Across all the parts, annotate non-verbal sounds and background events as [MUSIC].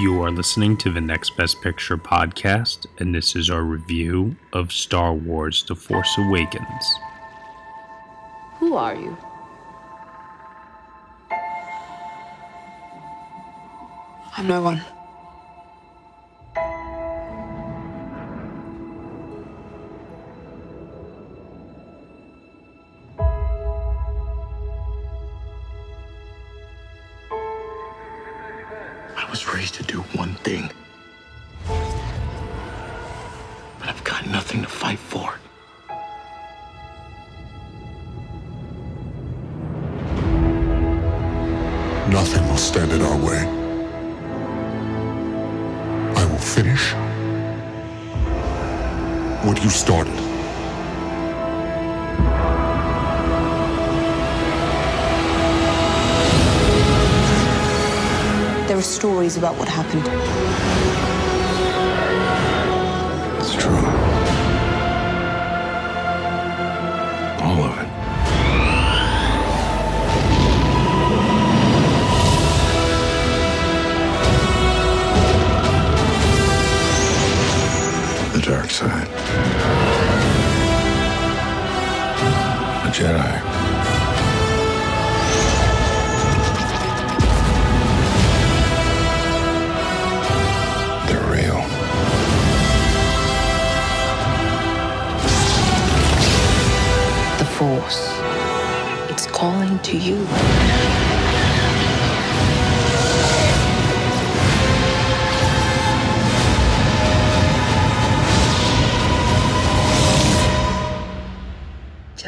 You are listening to the Next Best Picture podcast, and this is our review of Star Wars The Force Awakens. Who are you? I'm no one. Stories about what happened. It's true.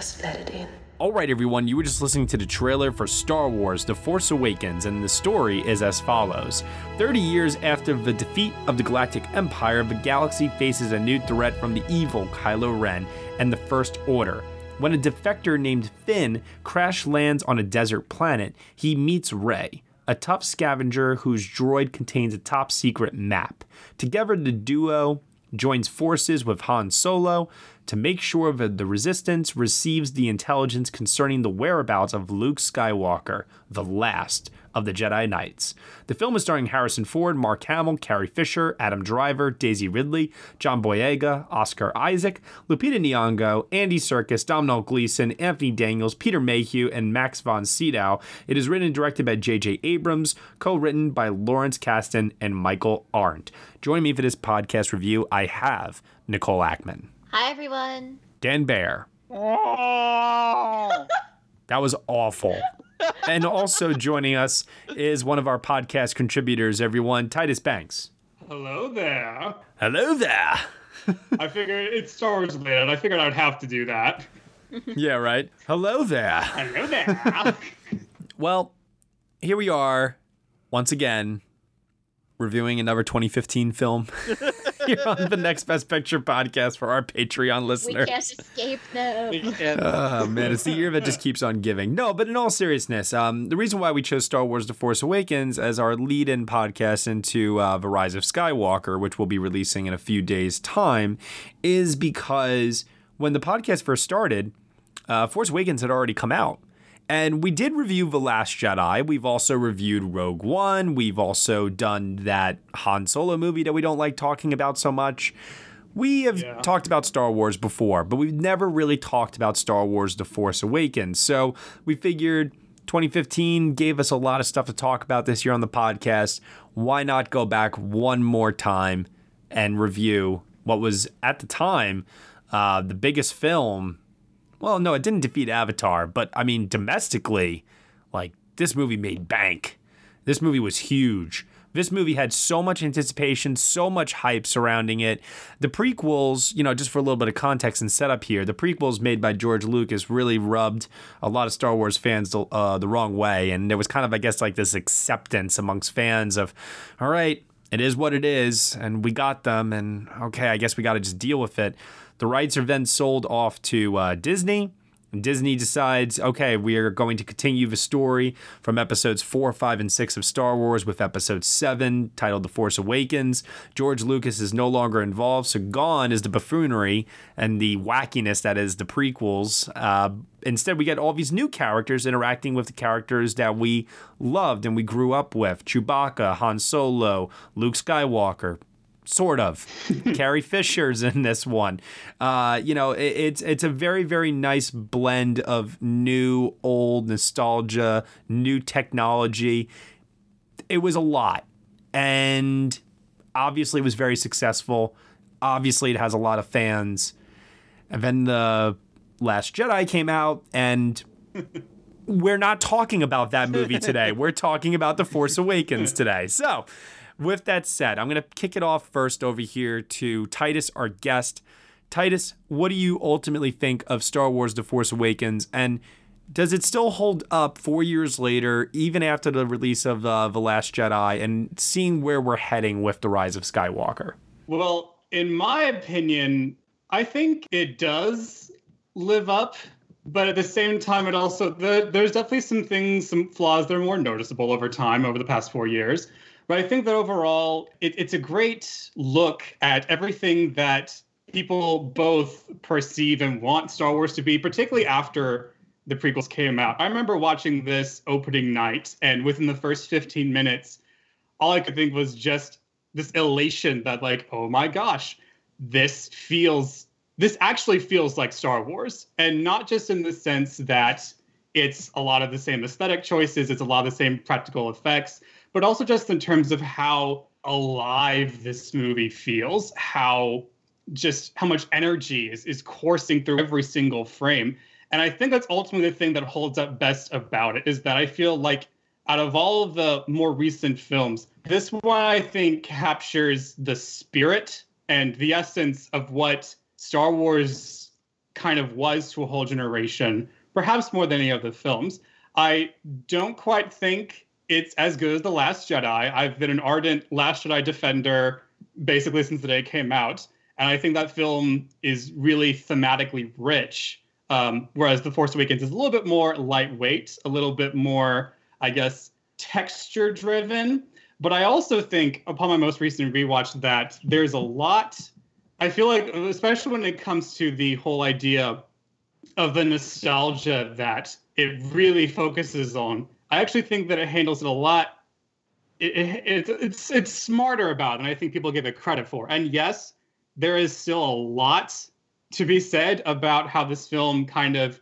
Just let it in. All right, everyone, you were just listening to the trailer for Star Wars The Force Awakens, and the story is as follows 30 years after the defeat of the Galactic Empire, the galaxy faces a new threat from the evil Kylo Ren and the First Order. When a defector named Finn crash lands on a desert planet, he meets Rey, a tough scavenger whose droid contains a top secret map. Together, the duo joins forces with Han Solo to make sure that the Resistance receives the intelligence concerning the whereabouts of Luke Skywalker, the last of the Jedi Knights. The film is starring Harrison Ford, Mark Hamill, Carrie Fisher, Adam Driver, Daisy Ridley, John Boyega, Oscar Isaac, Lupita Nyong'o, Andy Serkis, Domhnall Gleeson, Anthony Daniels, Peter Mayhew, and Max von Sydow. It is written and directed by J.J. Abrams, co-written by Lawrence Kasdan and Michael Arndt. Join me for this podcast review. I have Nicole Ackman. Hi, everyone. Dan Bear. Oh. [LAUGHS] That was awful. and also joining us is one of our podcast contributors, everyone, Titus Banks. Hello there. Hello there. I figured it's Star Wars related. I figured I'd have to do that. [LAUGHS] Yeah, right. Hello there. Hello there. [LAUGHS] Well, here we are once again reviewing another 2015 film [LAUGHS] here on the Next Best Picture podcast for our Patreon We listeners. can't escape them. Oh [LAUGHS] man, it's the year that just [LAUGHS] keeps on giving. No, but in all seriousness, um, the reason why we chose Star Wars: The Force Awakens as our lead-in podcast into uh, the Rise of Skywalker, which we'll be releasing in a few days' time, is because when the podcast first started, uh, Force Awakens had already come out. And we did review The Last Jedi. We've also reviewed Rogue One. We've also done that Han Solo movie that we don't like talking about so much. We have Yeah. talked about Star Wars before, but we've never really talked about Star Wars The Force Awakens. So we figured 2015 gave us a lot of stuff to talk about this year on the podcast. Why not go back one more time and review what was at the time uh, the biggest film well, no, it didn't defeat Avatar, but I mean, domestically, like this movie made bank. This movie was huge. This movie had so much anticipation, so much hype surrounding it. The prequels, you know, just for a little bit of context and setup here, the prequels made by George Lucas really rubbed a lot of Star Wars fans the, uh, the wrong way. And there was kind of, I guess, like this acceptance amongst fans of, all right, it is what it is, and we got them, and okay, I guess we got to just deal with it. The rights are then sold off to uh, Disney, Disney decides, okay, we are going to continue the story from episodes four, five, and six of Star Wars with episode seven, titled The Force Awakens. George Lucas is no longer involved, so gone is the buffoonery and the wackiness that is the prequels. Uh, instead, we get all these new characters interacting with the characters that we loved and we grew up with Chewbacca, Han Solo, Luke Skywalker, sort of. [LAUGHS] Carrie Fisher's in this one. Uh, you know, it, it's it's a very very nice blend of new, old nostalgia, new technology. It was a lot, and obviously it was very successful. Obviously, it has a lot of fans. And then the Last Jedi came out, and [LAUGHS] we're not talking about that movie today. We're talking about The Force Awakens today. So, with that said, I'm going to kick it off first over here to Titus, our guest. Titus, what do you ultimately think of Star Wars The Force Awakens? And does it still hold up four years later, even after the release of uh, The Last Jedi, and seeing where we're heading with The Rise of Skywalker? Well, in my opinion, I think it does live up, but at the same time, it also the, there's definitely some things, some flaws that are more noticeable over time over the past four years. But I think that overall, it, it's a great look at everything that people both perceive and want Star Wars to be, particularly after the prequels came out. I remember watching this opening night, and within the first 15 minutes, all I could think was just this elation that, like, oh my gosh, this feels, this actually feels like Star Wars. And not just in the sense that it's a lot of the same aesthetic choices, it's a lot of the same practical effects, but also just in terms of how alive this movie feels, how just how much energy is, is coursing through every single frame. And I think that's ultimately the thing that holds up best about it is that I feel like out of all of the more recent films, this one I think captures the spirit and the essence of what Star Wars kind of was to a whole generation, perhaps more than any of the films. I don't quite think it's as good as The Last Jedi. I've been an ardent Last Jedi defender basically since the day it came out. And I think that film is really thematically rich. Um, whereas The Force Awakens is a little bit more lightweight, a little bit more, I guess, texture driven. But I also think, upon my most recent rewatch, that there's a lot. I feel like, especially when it comes to the whole idea of the nostalgia that it really focuses on, I actually think that it handles it a lot. It, it, it's it's smarter about, and I think people give it credit for. And yes, there is still a lot to be said about how this film kind of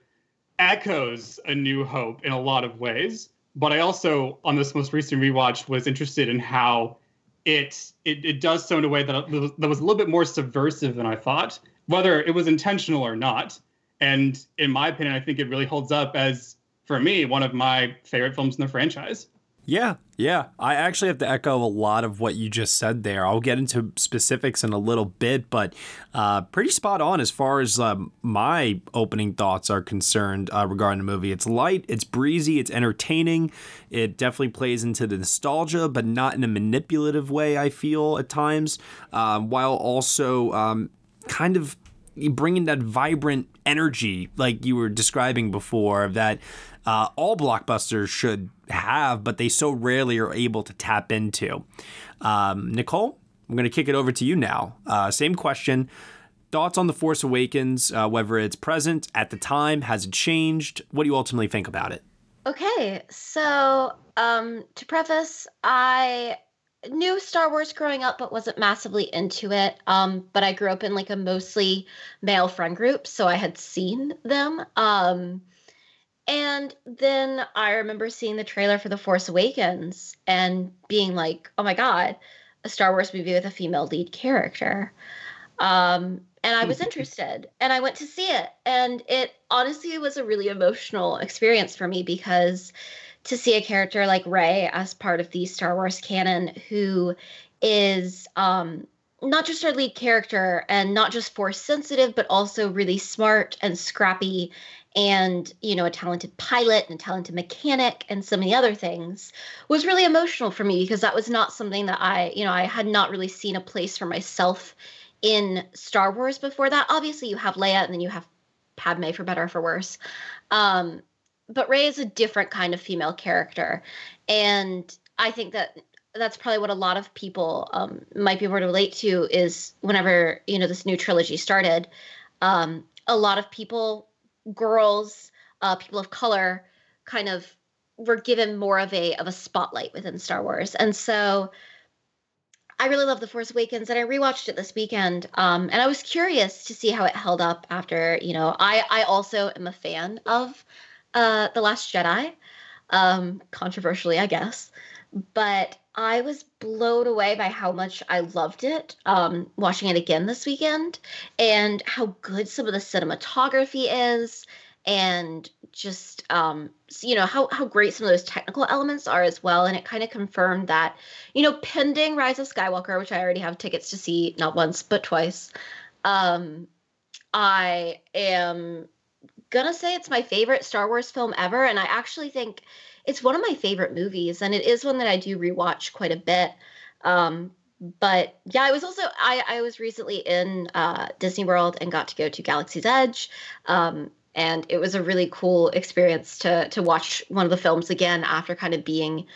echoes A New Hope in a lot of ways. But I also, on this most recent rewatch, was interested in how it it, it does so in a way that, that was a little bit more subversive than I thought, whether it was intentional or not. And in my opinion, I think it really holds up as for me, one of my favorite films in the franchise. Yeah, yeah. I actually have to echo a lot of what you just said there. I'll get into specifics in a little bit, but uh, pretty spot on as far as um, my opening thoughts are concerned uh, regarding the movie. It's light, it's breezy, it's entertaining. It definitely plays into the nostalgia, but not in a manipulative way, I feel at times, um, while also um, kind of bringing that vibrant energy like you were describing before that uh, all blockbusters should have, but they so rarely are able to tap into. Um, Nicole, I'm going to kick it over to you now. Uh, same question. Thoughts on The Force Awakens, uh, whether it's present at the time, has it changed? What do you ultimately think about it? Okay, so um, to preface, I knew Star Wars growing up, but wasn't massively into it. Um, but I grew up in like a mostly male friend group, so I had seen them. Um, and then I remember seeing the trailer for The Force Awakens and being like, oh my God, a Star Wars movie with a female lead character. Um, and I was interested and I went to see it. And it honestly was a really emotional experience for me because to see a character like Rey as part of the Star Wars canon who is um, not just our lead character and not just force sensitive, but also really smart and scrappy and you know a talented pilot and a talented mechanic and so many other things was really emotional for me because that was not something that i you know i had not really seen a place for myself in star wars before that obviously you have leia and then you have Padme for better or for worse. Um, but Rey is a different kind of female character, and I think that that's probably what a lot of people um, might be able to relate to is whenever you know this new trilogy started um, a lot of people girls uh, people of color kind of were given more of a of a spotlight within star wars. And so i really love the force awakens and i rewatched it this weekend um, and i was curious to see how it held up after you know i i also am a fan of uh, the last jedi um, controversially i guess. But I was blown away by how much I loved it um, watching it again this weekend and how good some of the cinematography is and just um, you know how how great some of those technical elements are as well. And it kind of confirmed that you know pending rise of skywalker which i already have tickets to see not once but twice um, i am gonna say it's my favorite star wars film ever and i actually think it's one of my favorite movies, and it is one that I do rewatch quite a bit. Um, but yeah, I was also I, I was recently in uh, Disney World and got to go to Galaxy's Edge, um, and it was a really cool experience to to watch one of the films again after kind of being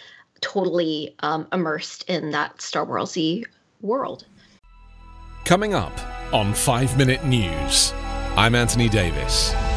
totally um, immersed in that Star Warsy world. Coming up on Five Minute News, I'm Anthony Davis.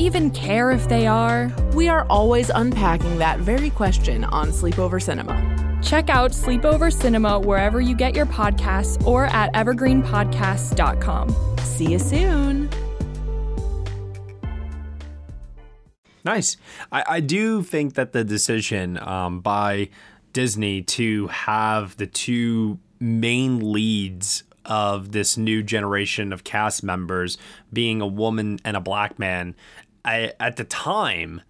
even care if they are? We are always unpacking that very question on Sleepover Cinema. Check out Sleepover Cinema wherever you get your podcasts or at evergreenpodcasts.com. See you soon. Nice. I, I do think that the decision um, by Disney to have the two main leads of this new generation of cast members being a woman and a black man, I, at the time,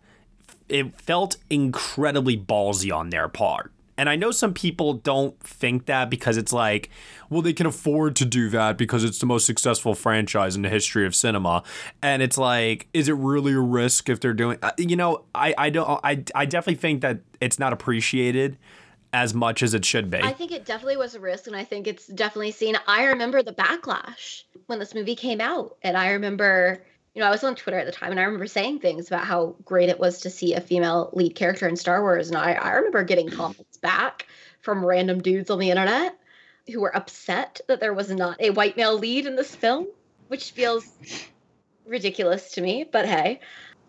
it felt incredibly ballsy on their part. And I know some people don't think that because it's like, well, they can afford to do that because it's the most successful franchise in the history of cinema. And it's like, is it really a risk if they're doing? Uh, you know, I I don't I I definitely think that it's not appreciated as much as it should be. I think it definitely was a risk, and I think it's definitely seen. I remember the backlash when this movie came out, and I remember you know, I was on Twitter at the time and I remember saying things about how great it was to see a female lead character in Star Wars. And I, I remember getting [CLEARS THROAT] comments back from random dudes on the internet who were upset that there was not a white male lead in this film, which feels ridiculous to me. But hey,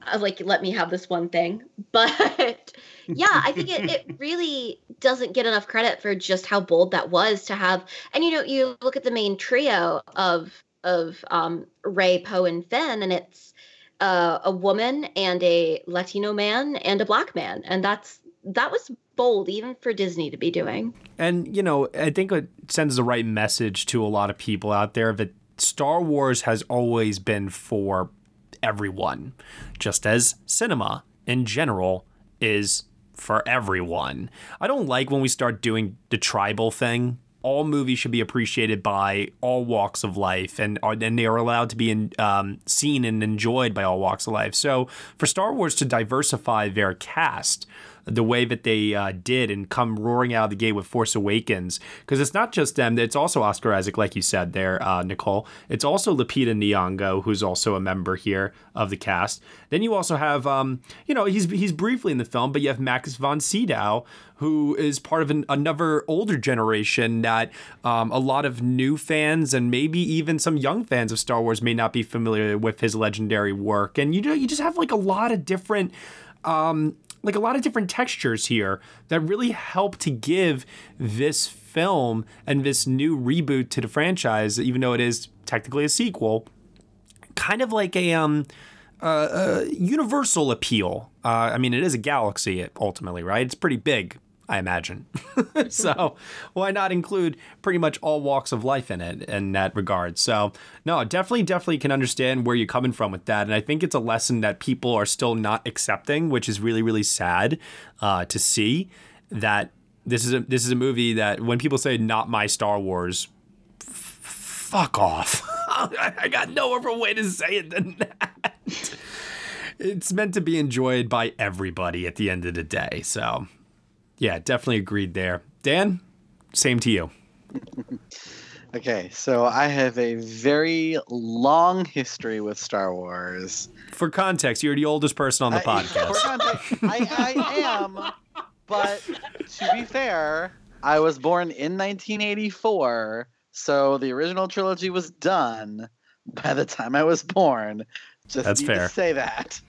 I like, let me have this one thing. [LAUGHS] But yeah, I think it, it [LAUGHS] really doesn't get enough credit for just how bold that was to have. And, you know, you look at the main trio of of um, Rey, Poe, and Finn, and it's uh, a woman and a Latino man and a black man, and that's that was bold even for Disney to be doing. And you know, I think it sends the right message to a lot of people out there that Star Wars has always been for everyone, just as cinema in general is for everyone. I don't like when we start doing the tribal thing all movies should be appreciated by all walks of life and and they are allowed to be in, um, seen and enjoyed by all walks of life. So for Star Wars to diversify their cast the way that they uh, did and come roaring out of the gate with Force Awakens. Because it's not just them; it's also Oscar Isaac, like you said there, uh, Nicole. It's also Lupita Nyong'o, who's also a member here of the cast. Then you also have, um, you know, he's he's briefly in the film, but you have Max von Sydow, who is part of an, another older generation that um, a lot of new fans and maybe even some young fans of Star Wars may not be familiar with his legendary work. And you know, you just have like a lot of different. Um, like a lot of different textures here that really help to give this film and this new reboot to the franchise, even though it is technically a sequel, kind of like a um uh, uh universal appeal. Uh, I mean, it is a galaxy ultimately, right? It's pretty big, I imagine. [LAUGHS] so why not include pretty much all walks of life in it in that regard? So no, definitely, definitely can understand where you're coming from with that, and I think it's a lesson that people are still not accepting, which is really, really sad uh, to see. That this is a this is a movie that when people say not my Star Wars, f- fuck off. [LAUGHS] I got no other way to say it than that. It's meant to be enjoyed by everybody at the end of the day. So yeah, definitely agreed there. Dan, same to you. [LAUGHS] Okay, so I have a very long history with Star Wars. For context, you're the oldest person on the I, [LAUGHS] podcast. For context, I, I am, but to be fair, I was born in 1984, so the original trilogy was done by the time I was born. Just That's need fair. to say that.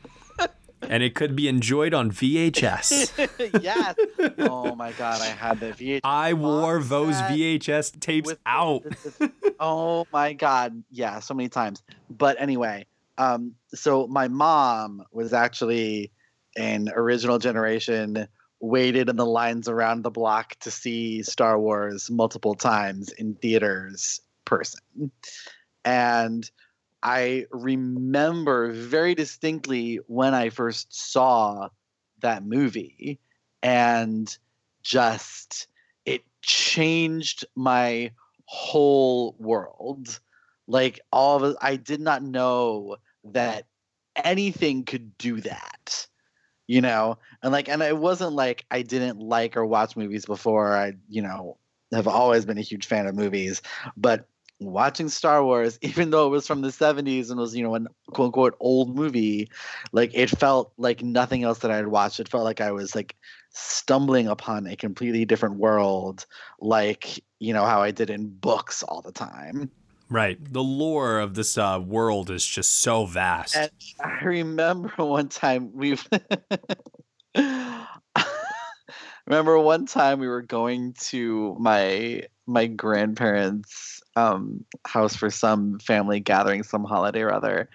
And it could be enjoyed on VHS. [LAUGHS] yes. Oh my god, I had the VHS. I wore those VHS tapes out. oh my god, yeah, so many times. But anyway, um, so my mom was actually an original generation, waited in the lines around the block to see Star Wars multiple times in theaters person. And I remember very distinctly when I first saw that movie and just it changed my whole world. Like all of I did not know that anything could do that. You know, and like, and it wasn't like I didn't like or watch movies before. I, you know, have always been a huge fan of movies, but watching Star Wars, [LAUGHS] even though it was from the 70s and was, you know, an quote unquote old movie, like it felt like nothing else that I had watched. It felt like I was like stumbling upon a completely different world, like, you know, how I did in books all the time. Right. The lore of this uh, world is just so vast. And I remember [LAUGHS] one time we've. [LAUGHS] remember one time we were going to my my grandparents' um, house for some family gathering, some holiday or other,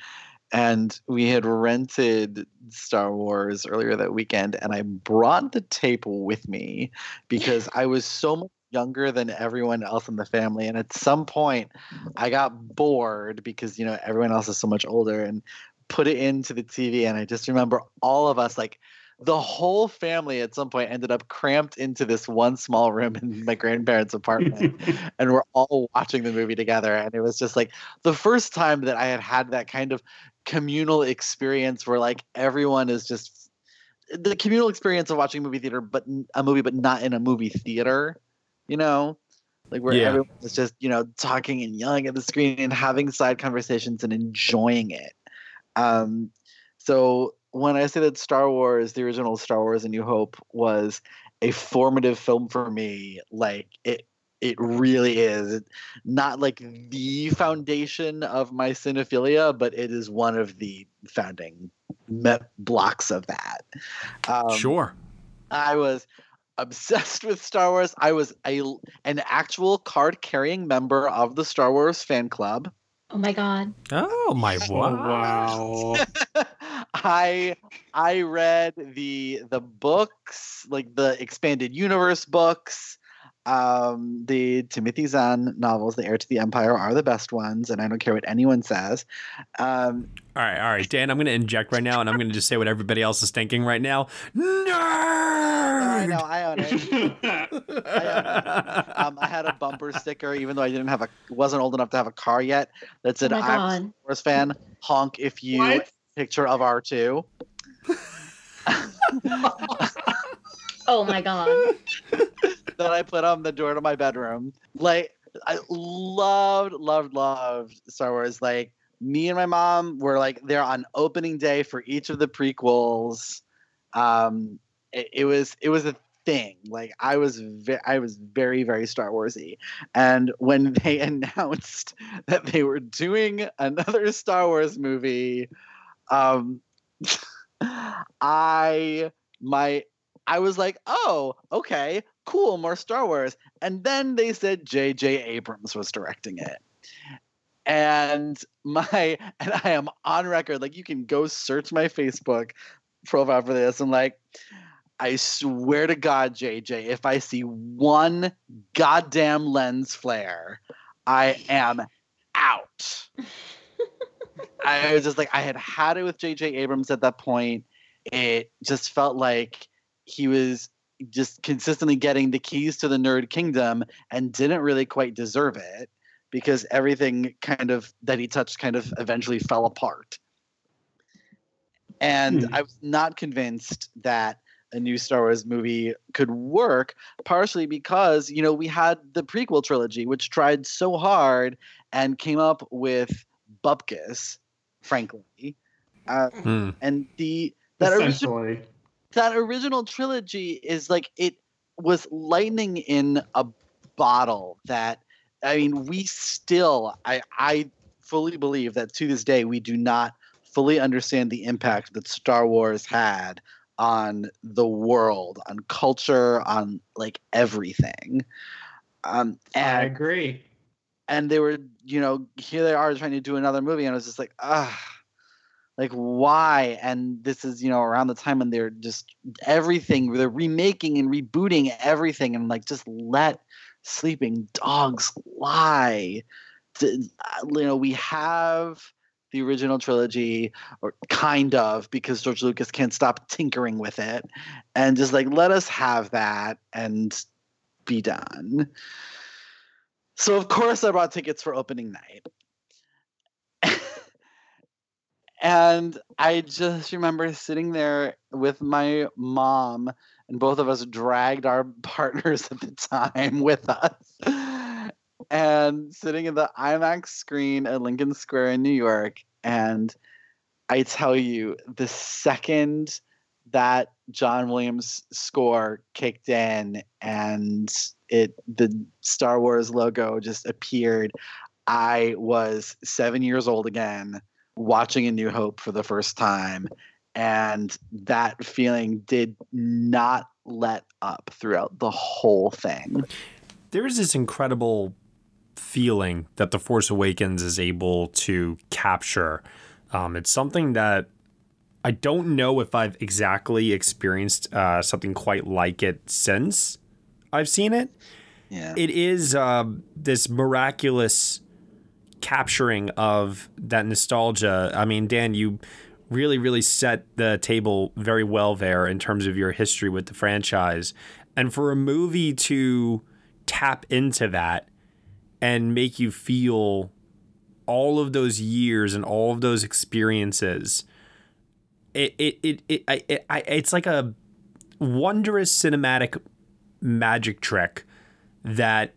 and we had rented Star Wars earlier that weekend, and I brought the tape with me because [LAUGHS] I was so much younger than everyone else in the family, and at some point, I got bored because you know everyone else is so much older, and put it into the TV, and I just remember all of us like the whole family at some point ended up cramped into this one small room in my grandparents' apartment [LAUGHS] and we're all watching the movie together and it was just like the first time that i had had that kind of communal experience where like everyone is just the communal experience of watching a movie theater but a movie but not in a movie theater you know like where Yeah. everyone is just you know talking and yelling at the screen and having side conversations and enjoying it um so when I say that Star Wars, the original Star Wars: A New Hope, was a formative film for me, like it, it really is not like the foundation of my cinephilia, but it is one of the founding me- blocks of that. Um, sure. I was obsessed with Star Wars. I was a an actual card carrying member of the Star Wars fan club. Oh my god. Oh my wow. [LAUGHS] I I read the the books, like the expanded universe books. Um, the Timothy Zahn novels, The Heir to the Empire, are the best ones, and I don't care what anyone says. Um, All right, all right, Dan. I'm going to inject right now, and I'm going to just say what everybody else is thinking right now. No I know, I own it. I, own it. [LAUGHS] Um, I had a bumper sticker, even though I didn't have a wasn't old enough to have a car yet. That said, Oh my "I'm a God. Star Wars fan." Honk if you What? Picture of R two. Oh my god. that I put on the door to my bedroom. Like I loved, loved, loved Star Wars. Like me and my mom were like there on opening day for each of the prequels. Um, it, it was it was a thing. Like I was ve- I was very very Star Warsy, and when they [LAUGHS] announced that they were doing another Star Wars movie, um, [LAUGHS] I my I was like, oh, okay, cool, more Star Wars. And then they said J.J. Abrams was directing it. And my [LAUGHS] and I am on record, like you can go search my Facebook profile for this. And like, I swear to God, JJ, if I see one goddamn lens flare, I am out. [LAUGHS] I was just like, I had had it with JJ Abrams at that point. It just felt like he was just consistently getting the keys to the nerd kingdom and didn't really quite deserve it because everything kind of that he touched kind of eventually fell apart. And Hmm. I was not convinced that a new Star Wars movie could work, partially because, you know, we had the prequel trilogy, which tried so hard and came up with Bupkis, frankly. Uh, Hmm. And the that original that original trilogy is like it was lightning in a bottle that i mean we still i i fully believe that to this day we do not fully understand the impact that star wars had on the world on culture on like everything um I agree. And they were you know here they are trying to do another movie and i was just like ah like why? And this is you know around the time when they're just everything they're remaking and rebooting everything and like just let sleeping dogs lie. Uh, you know we have the original trilogy or kind of because george lucas can't stop tinkering with it and just like let us have that and be done so of course i bought tickets for opening night [LAUGHS] and I just remember sitting there with my mom, and both of us dragged our [LAUGHS] partners at the time with us, and sitting in the IMAX screen at Lincoln Square in New York. And I tell you, the second that John Williams score kicked in and it the Star Wars logo just appeared, I was seven years old again watching A New Hope for the first time. And that feeling did not let up throughout the whole thing. there is this incredible feeling that The Force Awakens is able to capture. Um, it's something that I don't know if I've exactly experienced uh, something quite like it since I've seen it. Yeah. It is um this miraculous capturing of that nostalgia. I mean, Dan, you really, really set the table very well there in terms of your history with the franchise. And for a movie to tap into that and make you feel all of those years and all of those experiences, it it it, it, I, it I, it's like a wondrous cinematic magic trick that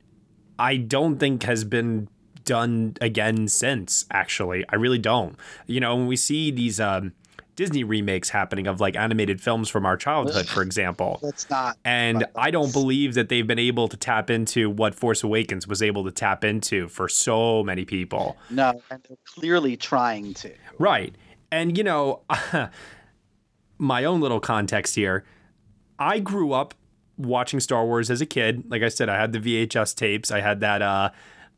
I don't think has been done again since actually i really don't you know when we see these um disney remakes happening of like animated films from our childhood for example Let's not. and i don't believe that they've been able to tap into what force awakens was able to tap into for so many people No, and they're clearly trying to. Right. And, you know, [LAUGHS] my own little context here I grew up watching Star Wars as a kid. Like I said, I had the VHS tapes. I had that, uh,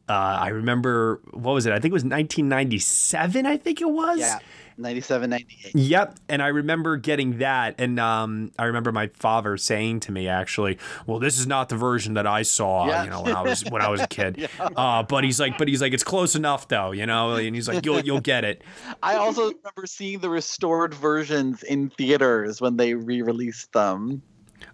uh, I remember, what was it? I think it was 1997, I think it was. Yeah. 97, 98. Yep, and I remember getting that, and um, I remember my father saying to me, actually, "Well, this is not the version that I saw, Yeah. you know, when I was when I was a kid." [LAUGHS] Yeah. uh, but he's like, but he's like, it's close enough though, you know, and he's like, you'll you'll [LAUGHS] get it. I also remember seeing the restored versions in theaters when they re-released them.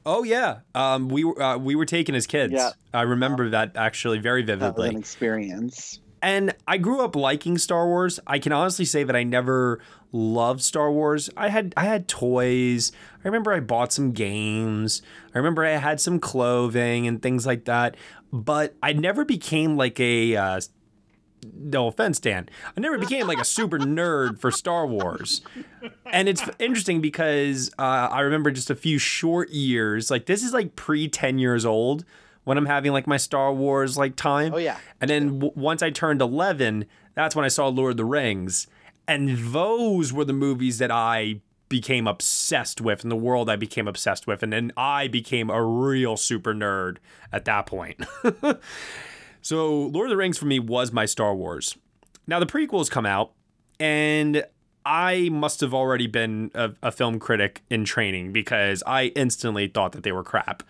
Oh yeah, um, we were uh, we were taken as kids. Yeah. I remember that actually very That was vividly. an experience. And I grew up liking Star Wars. I can honestly say that I never loved Star Wars. I had I had toys. I remember I bought some games. I remember I had some clothing and things like that. But I never became like a uh, no offense, Dan. I never became like a super nerd for Star Wars. And it's interesting because uh, I remember just a few short years. Like this is like pre ten years old when I'm having like my Star Wars like time. Oh yeah. And then w- once I turned 11, that's when I saw Lord of the Rings. And those were the movies that I became obsessed with and the world I became obsessed with. And then I became a real super nerd at that point. [LAUGHS] so Lord of the Rings for me was my Star Wars. Now the prequels come out and I must have already been a, a film critic in training because I instantly thought that they were crap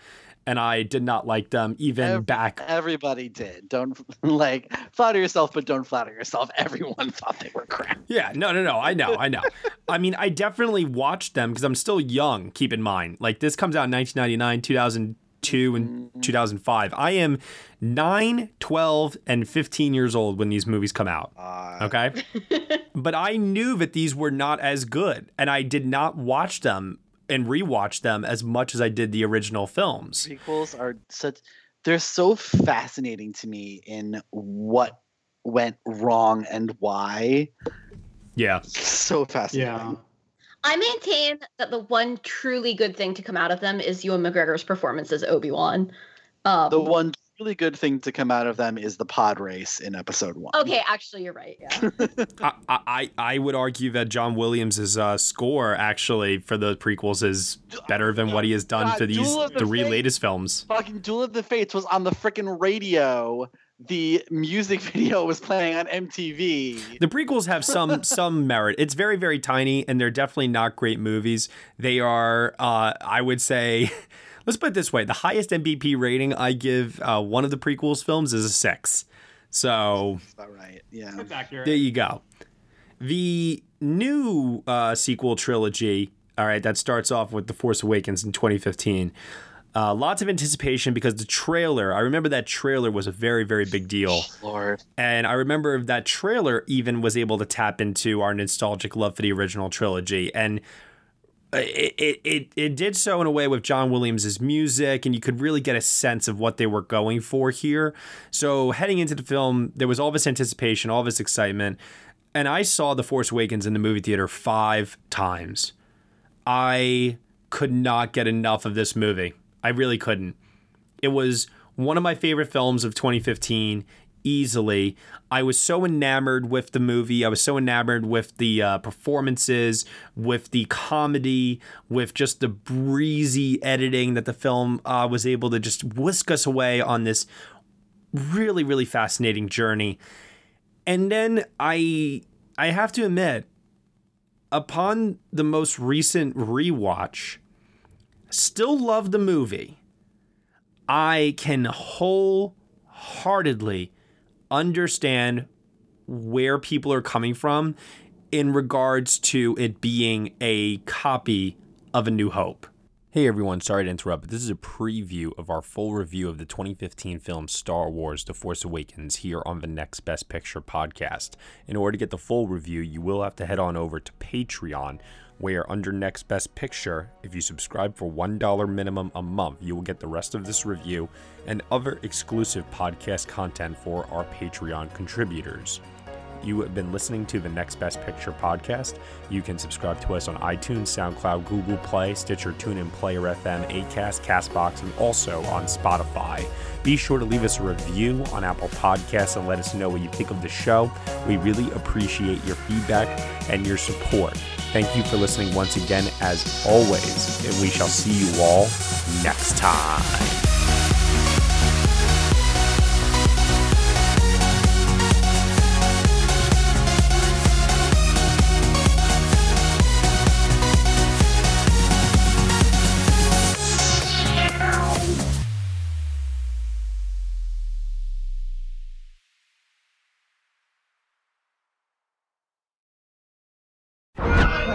and I did not like them even Every- back. Everybody did. Don't [LAUGHS] like flatter yourself, but don't flatter yourself. [LAUGHS] Everyone thought they were crap. Yeah, no, no, no. I know, I know. I mean, I definitely watched them because I'm still young. Keep in mind, like this comes out in 1999, 2002, and 2005. I am 9, 12, and 15 years old when these movies come out. Ah. [LAUGHS] okay, but I knew that these were not as good, and I did not watch them and rewatch them as much as I did the original films. Prequels are such they're so fascinating to me in what went wrong and why. Yeah. So fascinating. Yeah. I maintain that the one truly good thing to come out of them is Ewan McGregor's performance as Obi Wan. Um, The one really good thing to come out of them is the pod race in episode one. Okay, actually, you're right. Yeah. [LAUGHS] I, I I would argue that John Williams' uh, score actually for the prequels is better than what he has done God, for these the three Fates. latest films. Fucking Duel of the Fates was on the freaking radio. The music [LAUGHS] video was playing on MTV. The prequels have some [LAUGHS] some merit. It's very very tiny, and they're definitely not great movies. They are, uh, I would say, [LAUGHS] let's put it this way: the highest MVP rating I give uh, one of the prequels films is a six. So right, Yeah. That's accurate. there you go. The new uh, sequel trilogy, all right, that starts off with The Force Awakens in 2015. Uh, lots of anticipation because the trailer, I remember that trailer was a very, very big deal. Lord. And I remember that trailer even was able to tap into our nostalgic love for the original trilogy. And it, it, it, it did so in a way with John Williams' music, and you could really get a sense of what they were going for here. So, heading into the film, there was all this anticipation, all this excitement. And I saw The Force Awakens in the movie theater five times. I could not get enough of this movie. I really couldn't. It was one of my favorite films of 2015, easily. I was so enamored with the movie. I was so enamored with the uh, performances, with the comedy, with just the breezy editing that the film uh, was able to just whisk us away on this really, really fascinating journey. And then I, I have to admit, upon the most recent rewatch, still love the movie. I can wholeheartedly understand where people are coming from in regards to it being a copy of A New Hope. Hey everyone, sorry to interrupt, but this is a preview of our full review of the 2015 film Star Wars The Force Awakens here on the Next Best Picture podcast. In order to get the full review, you will have to head on over to Patreon, where under Next Best Picture, if you subscribe for $1 minimum a month, you will get the rest of this review and other exclusive podcast content for our Patreon contributors. You have been listening to the Next Best Picture podcast. You can subscribe to us on iTunes, SoundCloud, Google Play, Stitcher, TuneIn, Player FM, Acast, Castbox, and also on Spotify. Be sure to leave us a review on Apple Podcasts and let us know what you think of the show. We really appreciate your feedback and your support. Thank you for listening once again, as always, and we shall see you all next time.